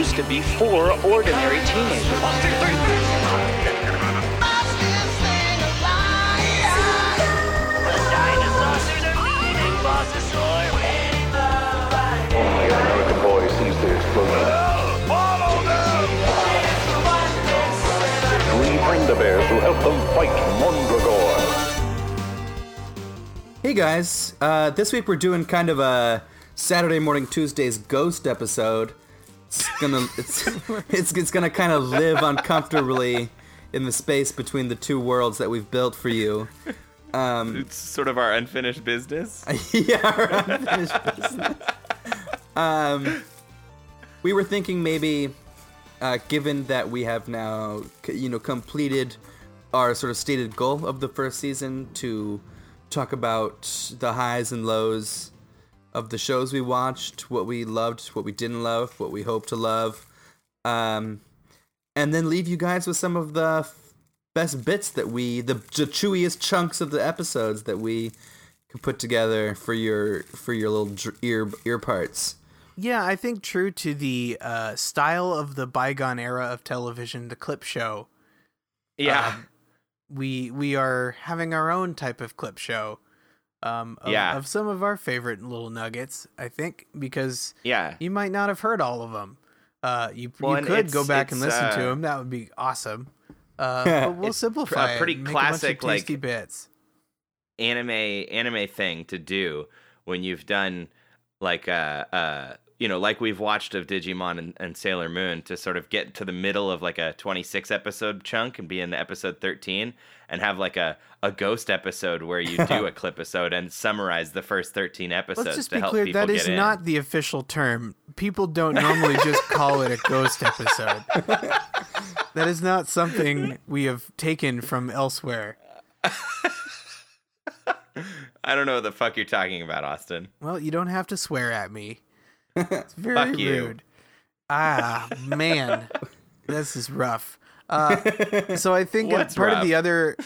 used to be four ordinary teenagers. American boy. Three panda who help them fight Mondragor. Hey guys, uh, this week we're doing kind of a Saturday morning Tuesdays ghost episode. It's gonna it's it's, it's gonna kind of live uncomfortably in the space between the two worlds that we've built for you. It's sort of our unfinished business. yeah, our unfinished business. Um, we were thinking maybe, uh, given that we have now, you know, completed our sort of stated goal of the first season to talk about the highs and lows of the shows we watched, what we loved, what we didn't love, what we hope to love, um, and then leave you guys with some of the f- best bits that we, the, the chewiest chunks of the episodes that we can put together for your for your little dr- ear ear parts. Yeah, I think true to the uh, style of the bygone era of television, the clip show, Yeah. Um, we we are having our own type of clip show. Um, of, Yeah. of some of our favorite little nuggets, I think, because yeah. you might not have heard all of them. Uh, you Well, you could go back and listen to uh, them. That would be awesome. Uh, but we'll simplify a it pretty make classic, a bunch of tasty like- bits. anime anime thing to do when you've done like uh uh you know like we've watched of Digimon and, and Sailor Moon to sort of get to the middle of like a 26 episode chunk and be in episode 13 and have like a a ghost episode where you do a clip episode and summarize the first 13 episodes Let's just to be help clear. That is not the official term. People don't normally just call it a ghost episode. that is not something we have taken from elsewhere. I don't know what the fuck you're talking about, Austin. Well, you don't have to swear at me. It's very Fuck you. rude. Ah, man, this is rough. Uh, so I think What's part of the other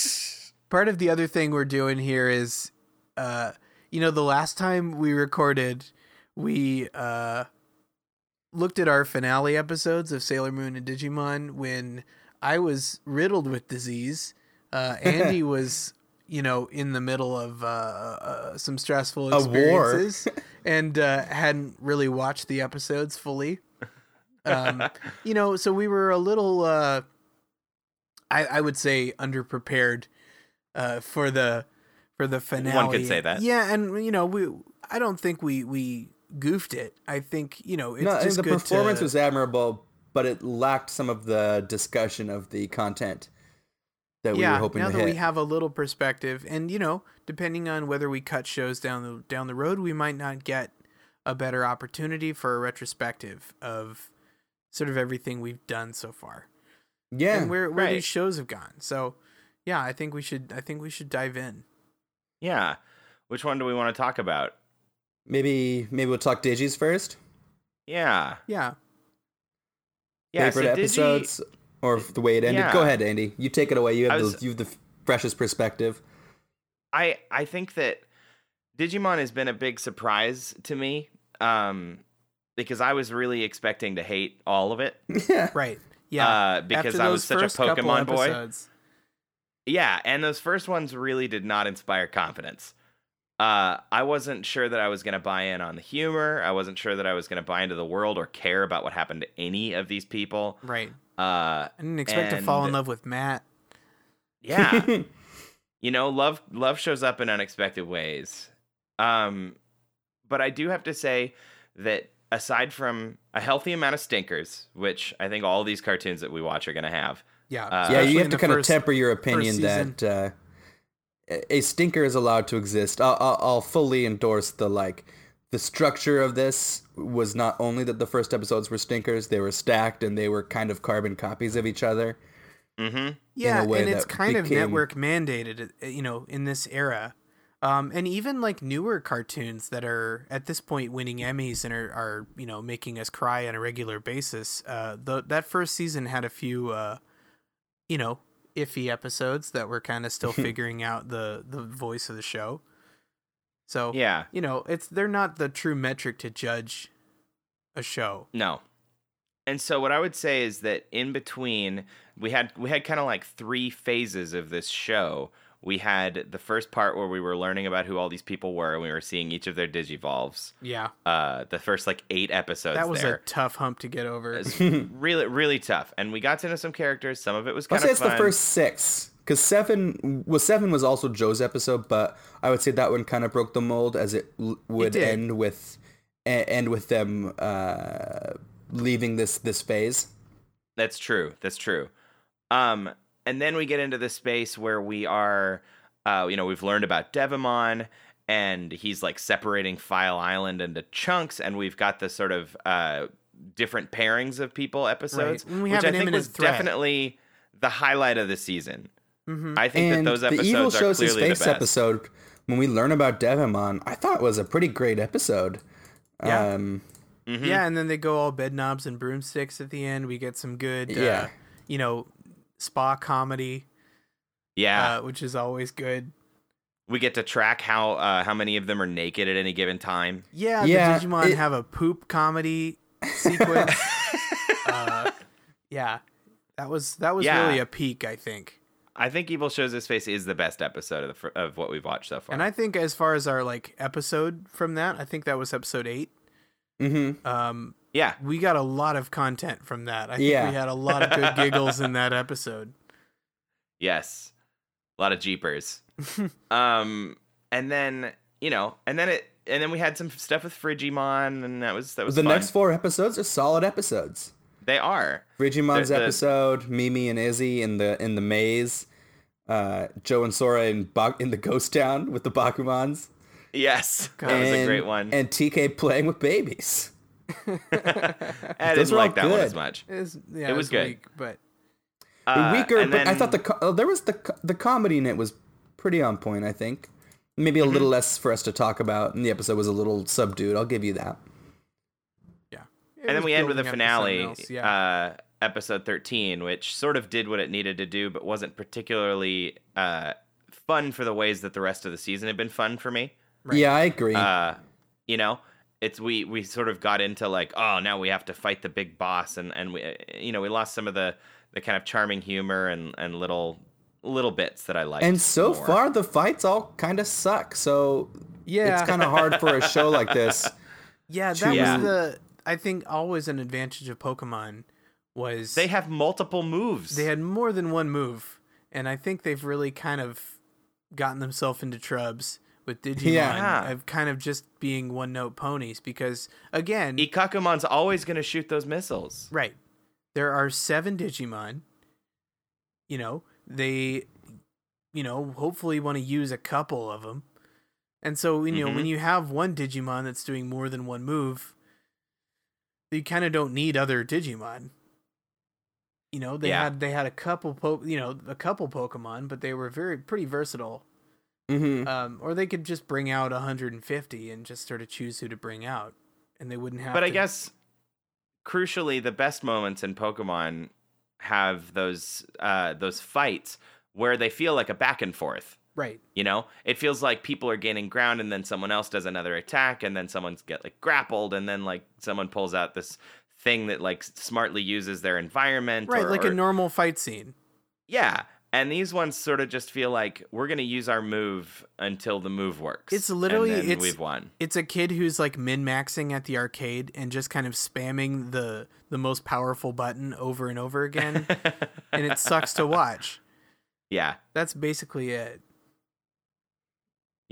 part of the other thing we're doing here is, uh, you know, the last time we recorded, we uh, looked at our finale episodes of Sailor Moon and Digimon when I was riddled with disease. Uh, Andy was, you know, in the middle of uh, uh, some stressful A war. Experiences and uh, hadn't really watched the episodes fully. Um, you know, so we were a little, uh, I, I would say, underprepared uh, for the for the finale. One could say that. Yeah, and you know, we I don't think we we goofed it. I think you know it's no, just the good performance to, was admirable, but it lacked some of the discussion of the content that we yeah. were hoping now to that hit. we have a little perspective, and you know, depending on whether we cut shows down the down the road, we might not get a better opportunity for a retrospective of sort of everything we've done so far. yeah, and where where right. these shows have gone. So, yeah, I think we should I think we should dive in. Yeah. Which one do we want to talk about? maybe maybe we'll talk Digis first. Yeah. Yeah. Yeah. Favorite so Digi- episodes or the way it ended. Yeah. Go ahead, Andy. You take it away. You have was- the you have the freshest perspective. I I think that Digimon has been a big surprise to me. Um because I was really expecting to hate all of it. yeah, Right. Yeah. Uh, because I was such a Pokemon boy. episodes. Yeah, and those first ones really did not inspire confidence. Uh, I wasn't sure that I was going to buy in on the humor. I wasn't sure that I was going to buy into the world or care about what happened to any of these people. Right. Uh, I didn't expect to fall in love with Matt. yeah, you know, love love shows up in unexpected ways. Um, but I do have to say that aside from a healthy amount of stinkers, which I think all these cartoons that we watch are going to have, Yeah. Uh, yeah. You have to the kind of temper your opinion that uh, a- a stinker is allowed to exist. I'll, I'll, I'll fully endorse the like. The structure of this was not only that the first episodes were stinkers; they were stacked and they were kind of carbon copies of each other. mm-hmm. Yeah, and it's that kind of network mandated, uh, you know, in this era. Um, and even like newer cartoons that are at this point winning Emmys and are, are you know making us cry on a regular basis. Uh, the, that first season had a few, uh, you know, iffy episodes that were kind of still figuring out the the voice of the show. So yeah, you know, it's they're not the true metric to judge a show. no, and so what I would say is that in between we had we had kind of like three phases of this show. We had the first part where we were learning about who all these people were and we were seeing each of their digivolves. Yeah. Uh the first like 8 episodes That was there. a tough hump to get over. It's really really tough. And we got to know some characters. Some of it was I'll kind say it's fun. the first six because seven well seven was also Joe's episode, but I would say that one kind of broke the mold as it l- would did. end with end with them uh, leaving this this phase. That's true. That's true. Um, and then we get into the space where we are, uh, you know, we've learned about Devamon, and he's like separating File Island into chunks, and we've got the sort of uh, different pairings of people episodes, And we which have I think was threat. definitely the highlight of the season. Mhm. I think and that those the episodes evil are shows his clearly the face best. episode when we learn about Devamon, I thought was a pretty great episode. Yeah. Um, Mhm. Yeah, and then they go all bed knobs and broomsticks at the end. We get some good, uh, Yeah. you know, spa comedy, Yeah, uh, which is always good. we get to track how uh, how many of them are naked at any given time. Yeah, Yeah, the Digimon it- have a poop comedy sequence. uh, yeah, that was that was Yeah. really a peak, I think. I think Evil Shows His Face is the best episode of the, of what we've watched so far. And I think as far as our like episode from that, I think that was episode eight. mhm. Um, yeah, we got a lot of content from that. I think Yeah. we had a lot of good giggles in that episode. Yes. A lot of jeepers. um and then, you know, and then it and then we had some stuff with Frigimon and that was that was The fun. next four episodes are solid episodes. They are. Frigimon's The- the- episode, Mimi and Izzy in the in the maze, uh, Joe and Sora in ba- in the ghost town with the Bakemons, Yes. That was a great one. and TK playing with babies. I those didn't like that one as much. It was, yeah, It was good. weak, but Uh, Weaker, and but I thought the co- oh, there was the co- the comedy in it was pretty on point. I think maybe Mm-hmm. a little less for us to talk about, and the episode was a little subdued. I'll give you that. Yeah. It and then we end with a building up to something finale, else, Yeah. uh, episode 13, which sort of did what it needed to do, but wasn't particularly uh, fun for the ways that the rest of the season had been fun for me. Right. Yeah, I agree. uh you know it's we we sort of got into like oh now we have to fight the big boss and and we uh, you know we lost some of the the kind of charming humor and and little little bits that i like. and so more. far, the fights all kind of suck. So yeah. it's kind of hard for a show like this. yeah, that Yeah. was the I think always an advantage of Pokemon was they have multiple moves they had more than one move, and I think they've really kind of gotten themselves into trubs with Digimon Yeah. of kind of just being one note ponies because again, ikkakumon's always going to shoot those missiles Right. There are seven Digimon. You know, they, you know, hopefully want to use a couple of them. And so, you know, Mhm. when you have one Digimon that's doing more than one move, you kind of don't need other Digimon. You know, they Yeah. had they had a couple po- you know, a couple Pokemon, but they were very pretty versatile. hmm Um, or they could just bring out 150 and just sort of choose who to bring out, and they wouldn't have. but i guess crucially the best moments in pokemon have those uh those fights where they feel like a back and forth right. You know, it feels like people are gaining ground, and then someone else does another attack, and then someone's get like grappled, and then like someone pulls out this thing that like smartly uses their environment, Right, or- like a normal fight scene. yeah. And these ones sort of just feel like we're gonna use our move until the move works. It's literally- it's- we've won. it's a kid who's like min maxing at the arcade and just kind of spamming the the most powerful button over and over again, and it sucks to watch. yeah, That's basically it.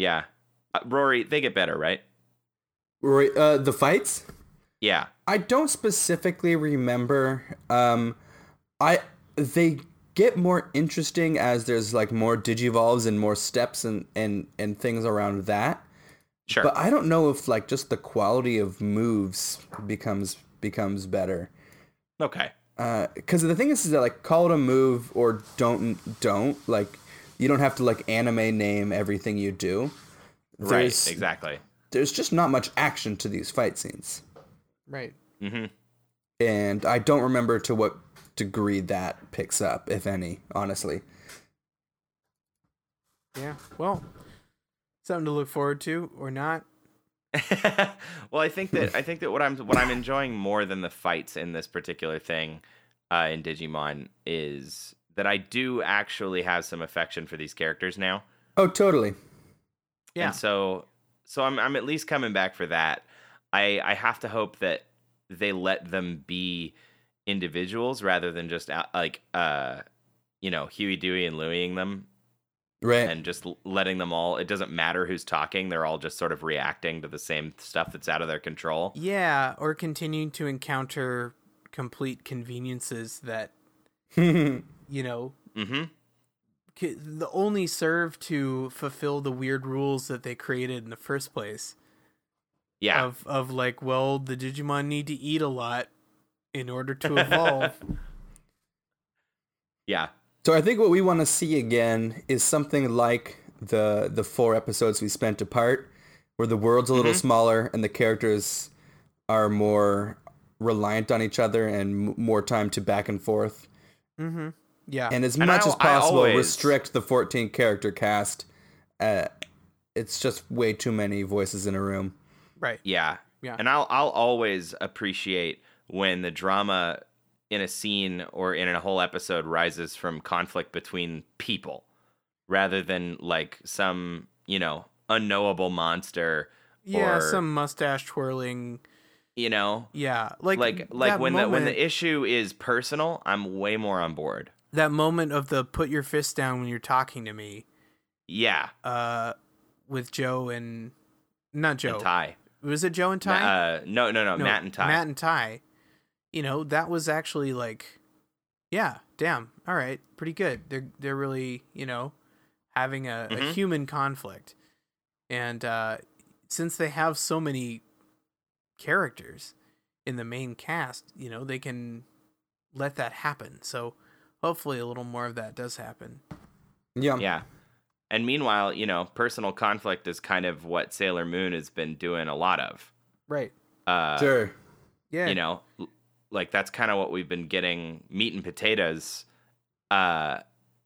Yeah. Uh, Rory, they get better, right? Right, uh, the fights. Yeah. I don't specifically remember. Um, I they get more interesting as there's like more digivolves and more steps and and and things around that. Sure. But I don't know if like just the quality of moves becomes becomes better. okay. Because the thing is, is that like call it a move or don't don't like you don't have to like anime name everything you do. Right. Exactly. There's just not much action to these fight scenes. Right. hmm and I don't remember to what degree that picks up, if any, honestly. Yeah. Well, something to look forward to or not. well, I think that I think that what I'm what I'm enjoying more than the fights in this particular thing uh, in Digimon is that I do actually have some affection for these characters now. Oh, totally. Yeah. And so so I'm I'm at least coming back for that. I I have to hope that they let them be individuals rather than just uh, like uh you know Huey, Dewey, and Louieing them Right. and just letting them all. It doesn't matter who's talking; they're all just sort of reacting to the same stuff that's out of their control. Yeah, or continuing to encounter complete conveniences that yeah. you know Mm-hmm. the only serve to fulfill the weird rules that they created in the first place. Yeah. Of of like, well, the Digimon need to eat a lot in order to evolve. yeah. So I think what we want to see again is something like the the four episodes we spent apart, where the world's a little smaller and the characters are more reliant on each other and m- more time to back and forth. mm-hmm. Yeah. And as And much I- as possible, always- restrict the 14 character cast. Uh, it's just way too many voices in a room. right. Yeah. Yeah. And I'll I'll always appreciate when the drama in a scene or in a whole episode rises from conflict between people rather than like some, you know, unknowable monster Yeah, or some mustache twirling. you know, Yeah, like like like that when the when the issue is personal, I'm way more on board. That moment of the put your fist down when you're talking to me, Yeah. uh, with Joe and not Joe. And Tai. Was it Joe and Tai? Uh, no, no, no, No, Matt and Tai. Matt and Tai. You know, that was actually like, yeah, damn, all right, pretty good. They're they're really you know having a, a Mhm. human conflict, and uh, since they have so many characters in the main cast, you know, they can let that happen. So hopefully, a little more of that does happen. Yeah. Yeah. And meanwhile, you know, personal conflict is kind of what Sailor Moon has been doing a lot of. Right. Uh, Sure. Yeah. You know, like that's kind of what we've been getting meat and potatoes uh,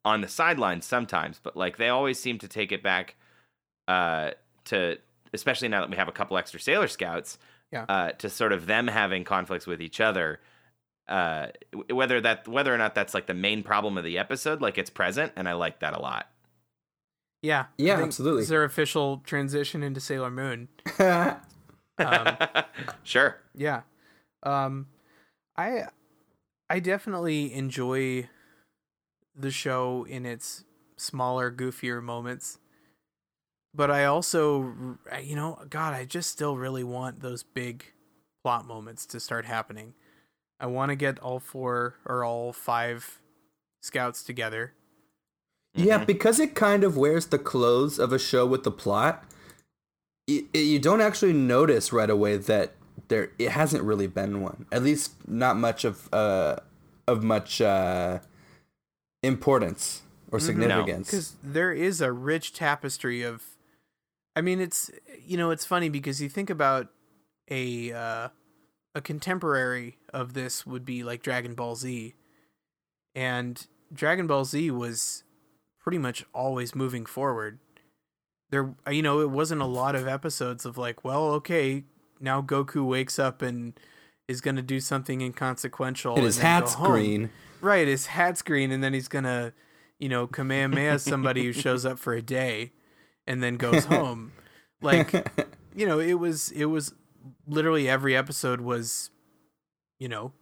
on the sidelines sometimes, but like they always seem to take it back uh, to, especially now that we have a couple extra Sailor Scouts, Yeah. uh, to sort of them having conflicts with each other. Uh, whether that whether or not that's like the main problem of the episode, like it's present, and I like that a lot. Yeah. Yeah, absolutely. This is their official transition into Sailor Moon. Um, sure. Yeah. Um I I definitely enjoy the show in its smaller, goofier moments. But I also you know, god, I just still really want those big plot moments to start happening. I want to get all four or all five scouts together. Yeah, Mhm. because it kind of wears the clothes of a show with the plot. You, you don't actually notice right away that there it hasn't really been one. At least not much of uh of much uh importance or significance. because there is a rich tapestry of i mean it's you know it's funny because you think about a uh, a contemporary of this would be like dragon ball z and dragon ball z was pretty much always moving forward there you know it wasn't a lot of episodes of like well okay now goku wakes up and is going to do something inconsequential and his hat's green. Right, his hat's green, and then he's gonna, you know, Kamehameha somebody who shows up for a day, and then goes home. Like, you know, it was it was literally every episode was, you know,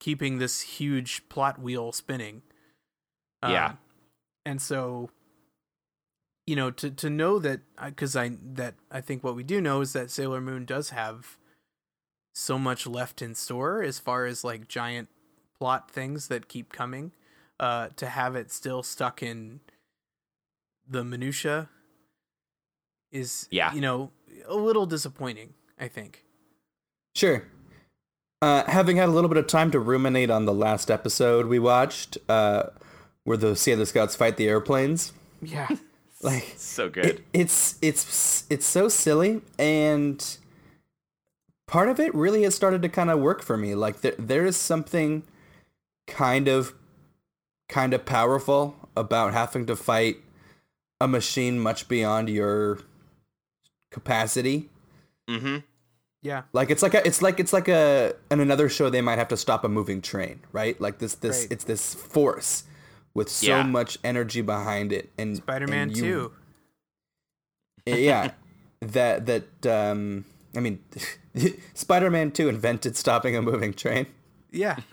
keeping this huge plot wheel spinning. Yeah. Um, and so, you know, to to know that because I that I think what we do know is that Sailor Moon does have so much left in store as far as like giant plot things that keep coming uh to have it still stuck in the minutia is Yeah. you know a little disappointing i think Sure. Uh, having had a little bit of time to ruminate on the last episode we watched, uh, where the Sailor Scouts fight the airplanes, yeah like So good. it, it's it's it's so silly, and part of it really has started to kind of work for me. Like there there is something kind of kind of powerful about having to fight a machine much beyond your capacity Mm-hmm. Yeah. Like it's like a it's like it's like a in another show they might have to stop a moving train, right? Like this this Right. it's this force with so Yeah. much energy behind it and Spider-Man and you- 2. yeah that that um i mean spider-man 2 invented stopping a moving train Yeah.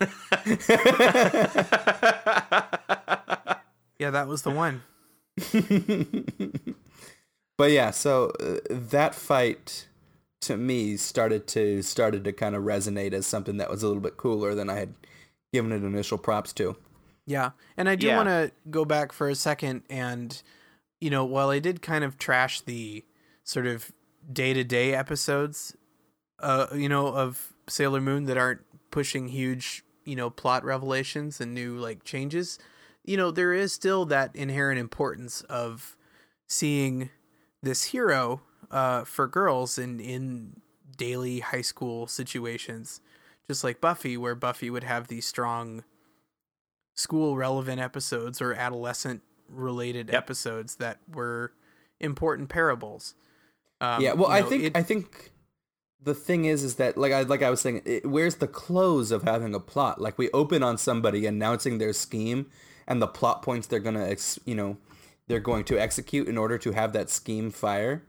yeah, that was the one. but yeah so uh, that fight to me started to started to kind of resonate as something that was a little bit cooler than i had given it initial props to Yeah. And I do Yeah. want to go back for a second and you know, while I did kind of trash the sort of day-to-day episodes uh you know of Sailor Moon that aren't pushing huge, you know, plot revelations and new like changes, you know, there is still that inherent importance of seeing this hero uh for girls in in daily high school situations just like Buffy where Buffy would have these strong school relevant episodes or adolescent related Yep. episodes that were important parables. Um, yeah well i know, think it- i think the thing is is that like i like i was saying it, where's the close of having a plot like we open on somebody announcing their scheme and the plot points they're gonna ex, you know they're going to execute in order to have that scheme fire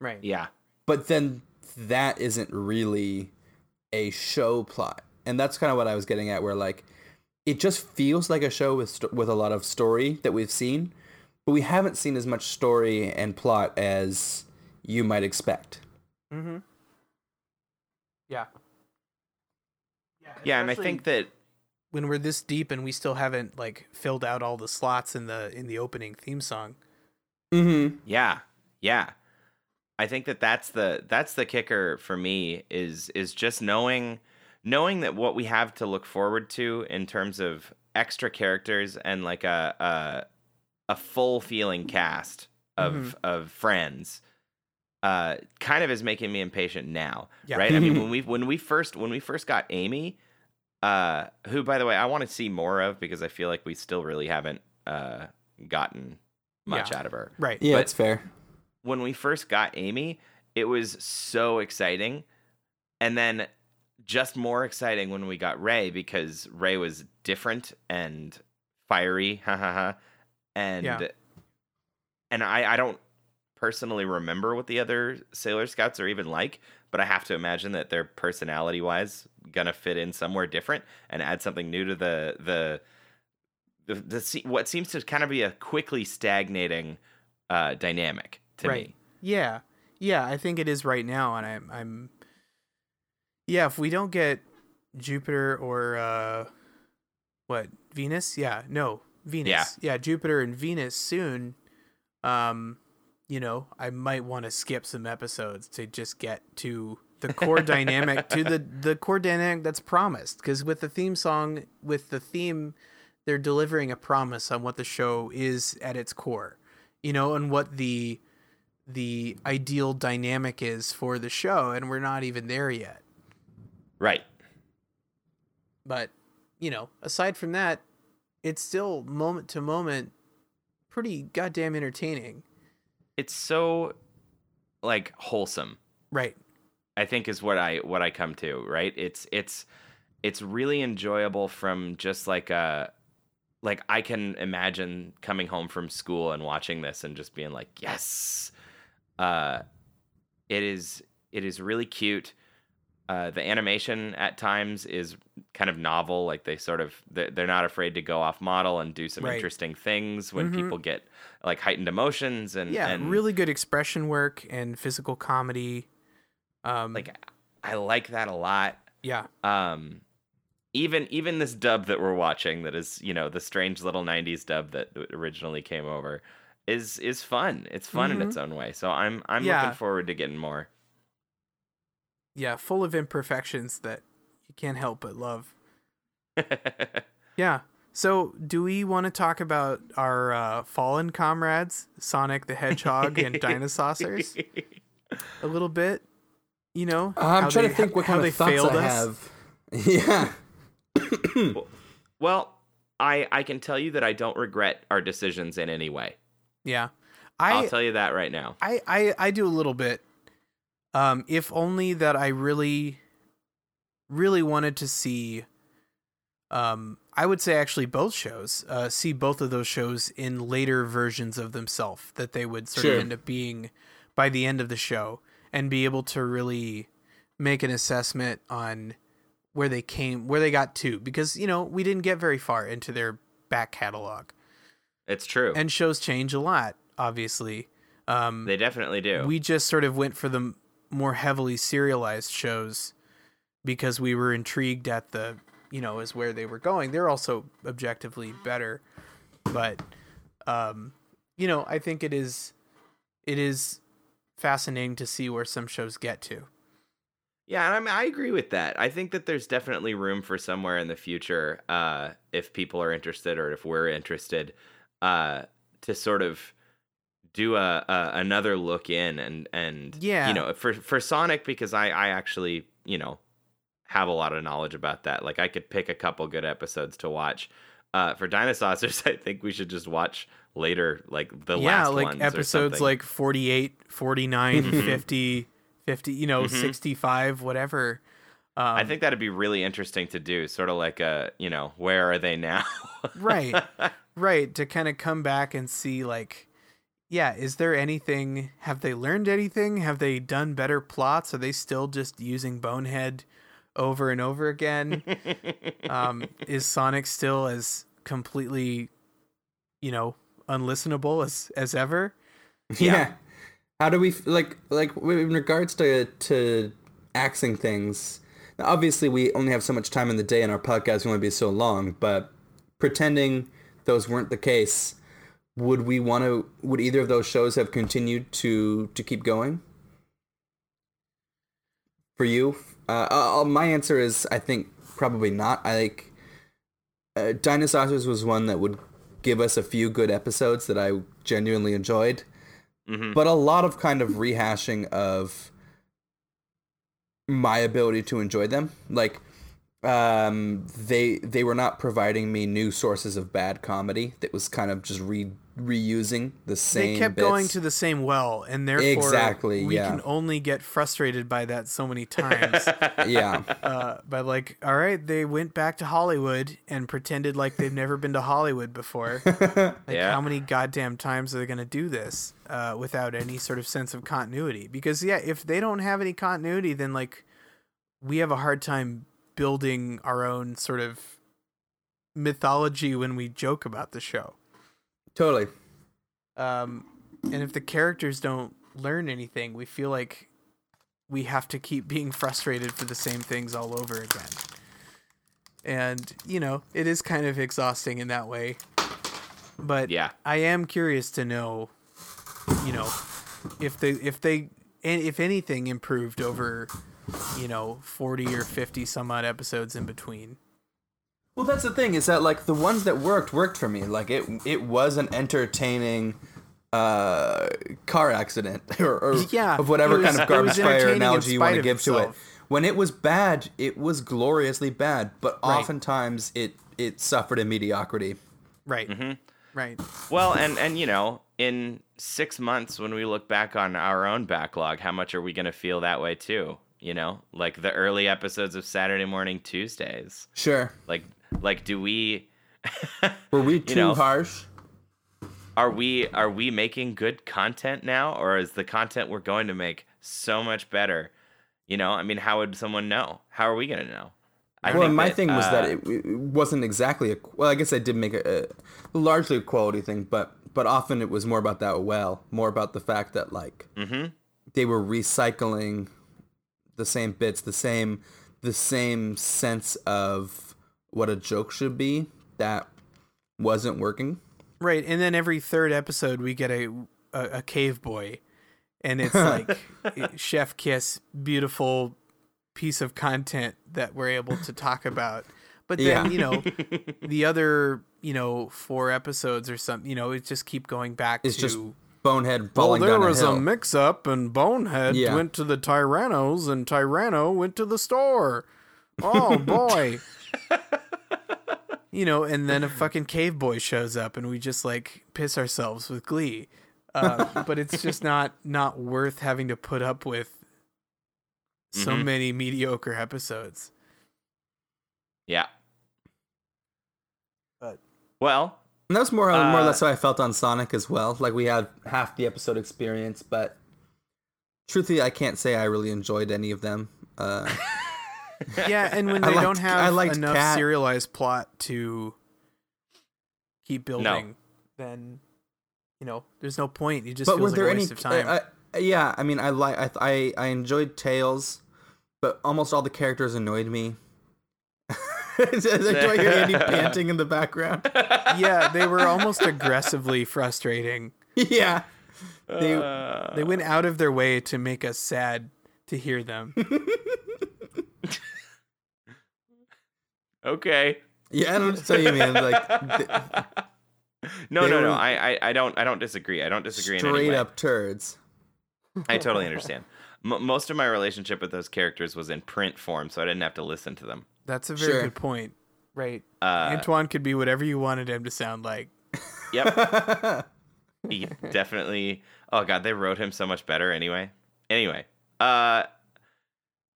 right. Yeah. but then that isn't really a show plot and that's kind of what i was getting at where like it just feels like a show with sto- with a lot of story that we've seen but we haven't seen as much story and plot as you might expect Mm-hmm. Yeah. Yeah, and I think that when we're this deep and we still haven't like filled out all the slots in the in the opening theme song. mm-hmm Yeah, yeah. I think that that's the that's the kicker for me is is just knowing knowing that what we have to look forward to in terms of extra characters and like a a, a full feeling cast of Mhm. of friends uh kind of is making me impatient now Yeah. right i mean when we when we first when we first got amy uh who by the way i want to see more of because i feel like we still really haven't uh gotten much Yeah. out of her Right. yeah But- that's fair when we first got Amy, it was so exciting. And then just more exciting when we got Ray because Ray was different and fiery. Ha ha ha. And Yeah. and I, I don't personally remember what the other Sailor Scouts are even like, but I have to imagine that they're personality wise gonna fit in somewhere different and add something new to the the the, the se- what seems to kind of be a quickly stagnating uh, dynamic to right. me. Yeah. Yeah, I think it is right now and I'm I'm Yeah, if we don't get Jupiter or uh what, Venus? Yeah, no, Venus. Yeah. Yeah, Jupiter and Venus soon. Um, you know, I might want to skip some episodes to just get to the core dynamic to the the core dynamic that's promised because with the theme song with the theme they're delivering a promise on what the show is at its core you know and what the the ideal dynamic is for the show and we're not even there yet Right. but you know aside from that it's still moment to moment pretty goddamn entertaining It's so like wholesome. right I think is what I what I come to, right? It's it's it's really enjoyable from just like a like I can imagine coming home from school and watching this and just being like, "Yes." Uh it is it is really cute. Uh, the animation at times is kind of novel. Like they sort of they're, they're not afraid to go off model and do some Right. interesting things when Mhm. people get like heightened emotions and yeah and really good expression work and physical comedy um like I like that a lot. yeah um even even this dub that we're watching that is you know the strange little 90s dub that originally came over is is fun. It's fun in its own way. So i'm i'm Mm-hmm. Yeah. looking forward to getting more. Yeah full of imperfections that you can't help but love. Yeah. So do we want to talk about our uh, fallen comrades sonic the hedgehog and dinosaurs? A little bit you know i'm trying they- to think what how kind they of thoughts failed i us. have. Yeah. Well i i can tell you that i don't regret our decisions in any way yeah I, will tell you that right now I, I I do a little bit. Um, if only that I really, really wanted to see. Um, I would say actually both shows. Uh, see both of those shows in later versions of themselves that they would sort Sure. of end up being by the end of the show, and be able to really make an assessment on where they came, where they got to, because you know we didn't get very far into their back catalog, It's true. and shows change a lot. Obviously, um, they definitely do. we just sort of went for the more heavily serialized shows because we were intrigued at the you know as where they were going they're also objectively better but um you know i think it is it is fascinating to see where some shows get to Yeah, and I mean, I agree with that. I think that there's definitely room for somewhere in the future, uh, if people are interested or if we're interested, uh, to sort of do a, a another look in and and Yeah. you know for for Sonic because I I actually you know have a lot of knowledge about that. Like I could pick a couple good episodes to watch. Uh, for Dinosaurs, I think we should just watch later, like the yeah last like episodes like 48 49 50 50 you know Mhm. 65 whatever um, I think that'd be really interesting to do, sort of like a you know where are they now? right right to kind of come back and see like yeah is there anything have they learned anything have they done better plots are they still just using bonehead over and over again um is sonic still as completely you know unlistenable as as ever Yeah. How do we f- like like in regards to to axing things? now, Obviously, we only have so much time in the day, and our podcast can only be so long. But pretending those weren't the case, would we want to? Would either of those shows have continued to to keep going? For you, uh, uh, my answer is I think probably not. I like uh, Dinosaurs was one that would give us a few good episodes that I genuinely enjoyed Mhm. but a lot of kind of rehashing of my ability to enjoy them like um they they were not providing me new sources of bad comedy that was kind of just re reusing the same they kept bits. going to the same well and therefore Exactly, we yeah. can only get frustrated by that so many times yeah uh, but like, all right, they went back to Hollywood and pretended like they've never been to Hollywood before. like, Yeah. how many goddamn times are they going to do this uh, without any sort of sense of continuity? Because yeah, if they don't have any continuity, then like we have a hard time building our own sort of mythology when we joke about the show. totally Um, and if the characters don't learn anything, we feel like we have to keep being frustrated for the same things all over again. And, you know, it is kind of exhausting in that way. But Yeah. I am curious to know, you know, if they if they and if anything improved over, you know, 40 or 50 some odd episodes in between. Well, that's the thing is that like the ones that worked worked for me. Like it it was an entertaining uh car accident or, or Yeah, of whatever was- kind of garbage fire analogy you want to of give to it. When it was bad, it was gloriously bad, but Right. oftentimes it it suffered in mediocrity. Right. Mm-hmm. Right. Well, and and you know, in six months when we look back on our own backlog, how much are we going to feel that way too? You know, like the early episodes of Saturday Morning Tuesdays. Sure. Like, like, do we? Were we too know, harsh? Are we are we making good content now, or is the content we're going to make so much better? You know, I mean, how would someone know? How are we going to know? I well, my that, thing was that uh, it, it wasn't exactly a. Well, I guess I did make a, a largely a quality thing, but but often it was more about that. Well, more about the fact that like Mm-hmm. they were recycling the same bits, the same the same sense of what a joke should be that wasn't working. Right, and then every third episode we get a a, a cave boy, and it's like Chef Kiss, beautiful piece of content that we're able to talk about. But then Yeah. you know the other you know four episodes or something, you know, it just keep going back It's to. Just Bonehead well, falling there down a was hill. a mix-up, and Bonehead Yeah. went to the Tyrannos, and Tyranno went to the store. Oh boy. you know, and then a fucking cave boy shows up, and we just like piss ourselves with glee. Uh, but it's just not not worth having to put up with so Mhm. many mediocre episodes. Yeah. But- well, And that's more more or Uh, less how I felt on Sonic as well. Like we had half the episode experience, but truthfully, I can't say I really enjoyed any of them. Uh, Yeah, and when they liked- don't have I liked enough Cat. serialized plot to keep building, then you know there's no point. It just but feels there like a any? waste of time. uh, uh, yeah, I mean, I like I, I I enjoyed Tails, but almost all the characters annoyed me. Do I hear Andy panting in the background? yeah, they were almost aggressively frustrating. yeah. They uh, they went out of their way to make us sad to hear them. okay. Yeah, I don't know what to tell you, man. Like th- No, no, no. I, I, I don't, I don't disagree. I don't disagree in any straight up turds. I totally understand. M- most of my relationship with those characters was in print form, so I didn't have to listen to them. That's a very Sure. good point. Right. Uh, Antoine could be whatever you wanted him to sound like. Yep. he definitely. Oh god, they wrote him so much better. Anyway. Anyway. Uh.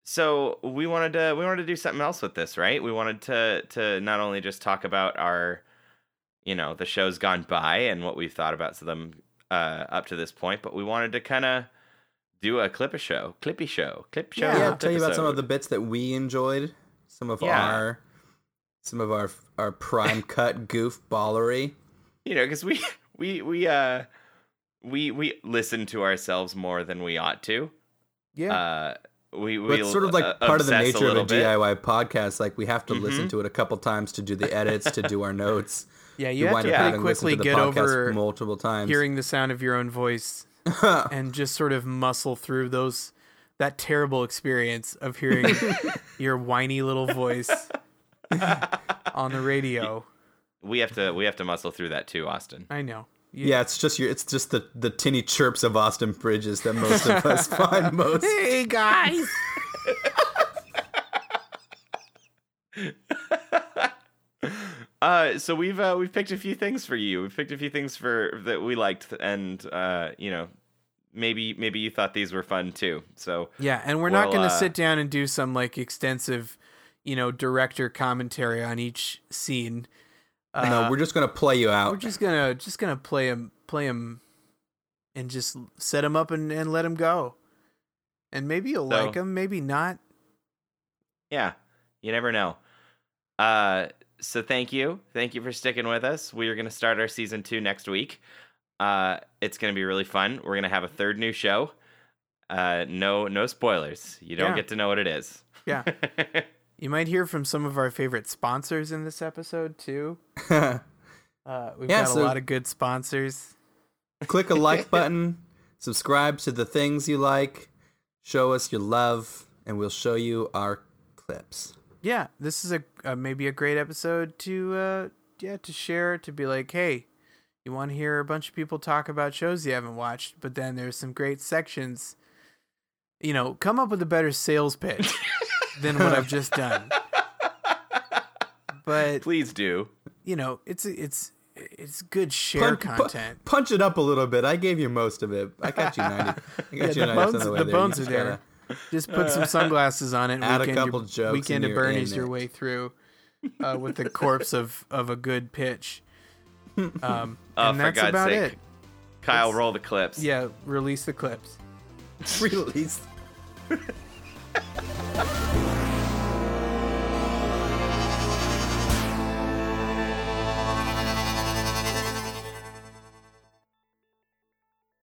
So we wanted to we wanted to do something else with this, right? We wanted to to not only just talk about our, you know, the shows gone by and what we've thought about them uh, up to this point, but we wanted to kind of do a clip a show, clippy show, clip show. Yeah, yeah, clip tell you about some of the bits that we enjoyed, some of Yeah. our, some of our our prime cut goof ballery. you know because we we we uh we we listen to ourselves more than we ought to Yeah. uh we we But it's sort of like uh, part of the obsess nature of a bit. DIY podcast. Like we have to listen Mhm. to it a couple times to do the edits, to do our notes. yeah, you have wind to up pretty having quickly to the get over multiple times. hearing the sound of your own voice and just sort of muscle through those that terrible experience of hearing your whiny little voice on the radio. we have to we have to muscle through that too austin I know. You- yeah, it's just your, it's just the the tinny chirps of Austin Bridges that most of us find most. Hey guys. uh so we've uh we've picked a few things for you we've picked a few things for that we liked and uh you know maybe maybe you thought these were fun too. So Yeah, and we're not going to uh, sit down and do some like extensive, you know, director commentary on each scene. Uh, no, we're just gonna play you out. we're just gonna just gonna play him play him and just set him up and, and let him go. And maybe you'll So- like him maybe not. Yeah you never know. Uh so thank you. Thank you for sticking with us. We are going to start our season two next week uh it's going to be really fun we're going to have a third new show uh no no spoilers you don't Yeah. get to know what it is Yeah. you might hear from some of our favorite sponsors in this episode too uh, we've Yeah, got so- a lot of good sponsors Click a like button, subscribe to the things you like, show us your love, and we'll show you our clips. yeah this is a uh, maybe a great episode to uh yeah to share to be like hey you want to hear a bunch of people talk about shows you haven't watched but then there's some great sections you know come up with a better sales pitch than what i've just done but please do you know it's it's it's good share Punch, pu- content punch it up a little bit. I gave you most of it. I got you 90. I got Yeah, you the 90% bones, the way the there. bones are there. gotta- Just put some sunglasses on it. And Add a weekend couple your, jokes Weekend and at Bernie's your way through uh, with the corpse of, of a good pitch. Um, Oh, and for that's God's about sake. it. kyle It's- roll the clips Yeah, release the clips. Release.